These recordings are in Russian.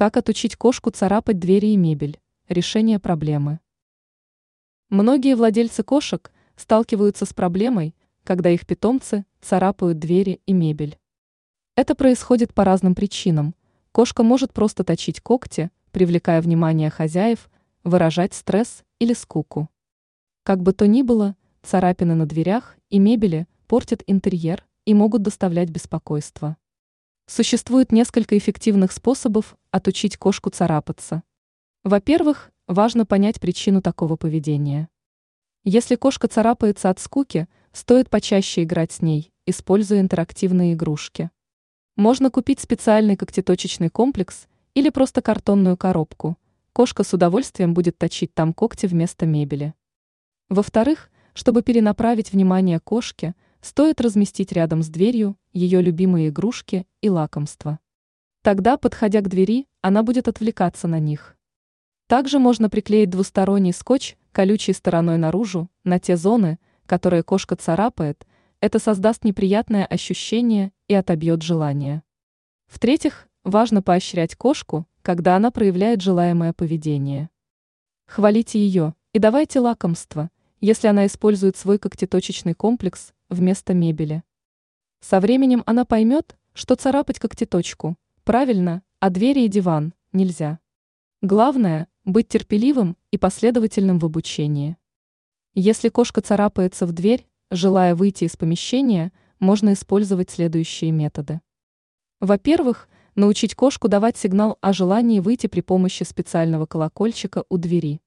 Как отучить кошку царапать двери и мебель? Решение проблемы. Многие владельцы кошек сталкиваются с проблемой, когда их питомцы царапают двери и мебель. Это происходит по разным причинам. Кошка может просто точить когти, привлекая внимание хозяев, выражать стресс или скуку. Как бы то ни было, царапины на дверях и мебели портят интерьер и могут доставлять беспокойство. Существует несколько эффективных способов отучить кошку царапаться. Во-первых, важно понять причину такого поведения. Если кошка царапается от скуки, стоит почаще играть с ней, используя интерактивные игрушки. Можно купить специальный когтеточечный комплекс или просто картонную коробку. Кошка с удовольствием будет точить там когти вместо мебели. Во-вторых, чтобы перенаправить внимание кошки – Стоит разместить рядом с дверью ее любимые игрушки и лакомства. Тогда, подходя к двери, она будет отвлекаться на них. Также можно приклеить двусторонний скотч колючей стороной наружу на те зоны, которые кошка царапает, это создаст неприятное ощущение и отобьет желание. В-третьих, важно поощрять кошку, когда она проявляет желаемое поведение. Хвалите ее и давайте лакомство, если она использует свой когтеточечный комплекс вместо мебели. Со временем она поймет, что царапать когтеточку правильно, а двери и диван нельзя. Главное – быть терпеливым и последовательным в обучении. Если кошка царапается в дверь, желая выйти из помещения, можно использовать следующие методы. Во-первых, научить кошку давать сигнал о желании выйти при помощи специального колокольчика у двери.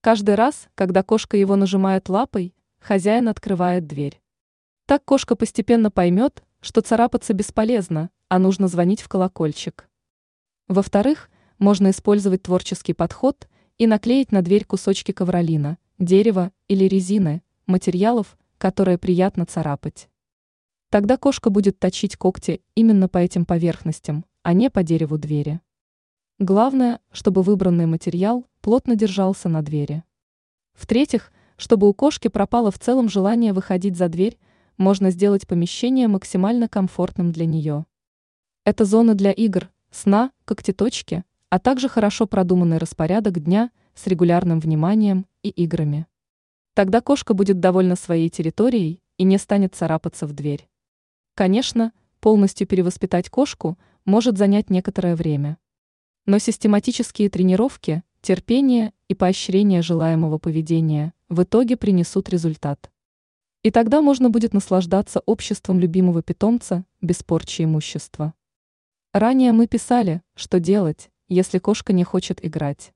Каждый раз, когда кошка его нажимает лапой, хозяин открывает дверь. Так кошка постепенно поймет, что царапаться бесполезно, а нужно звонить в колокольчик. Во-вторых, можно использовать творческий подход и наклеить на дверь кусочки ковролина, дерева или резины, материалов, которые приятно царапать. Тогда кошка будет точить когти именно по этим поверхностям, а не по дереву двери. Главное, чтобы выбранный материал плотно держался на двери. В-третьих, чтобы у кошки пропало в целом желание выходить за дверь, можно сделать помещение максимально комфортным для нее. Это зона для игр, сна, когтеточки, а также хорошо продуманный распорядок дня с регулярным вниманием и играми. Тогда кошка будет довольна своей территорией и не станет царапаться в дверь. Конечно, полностью перевоспитать кошку может занять некоторое время. Но систематические тренировки, терпение и поощрение желаемого поведения в итоге принесут результат. И тогда можно будет наслаждаться обществом любимого питомца без порчи имущества. Ранее мы писали, что делать, если кошка не хочет играть.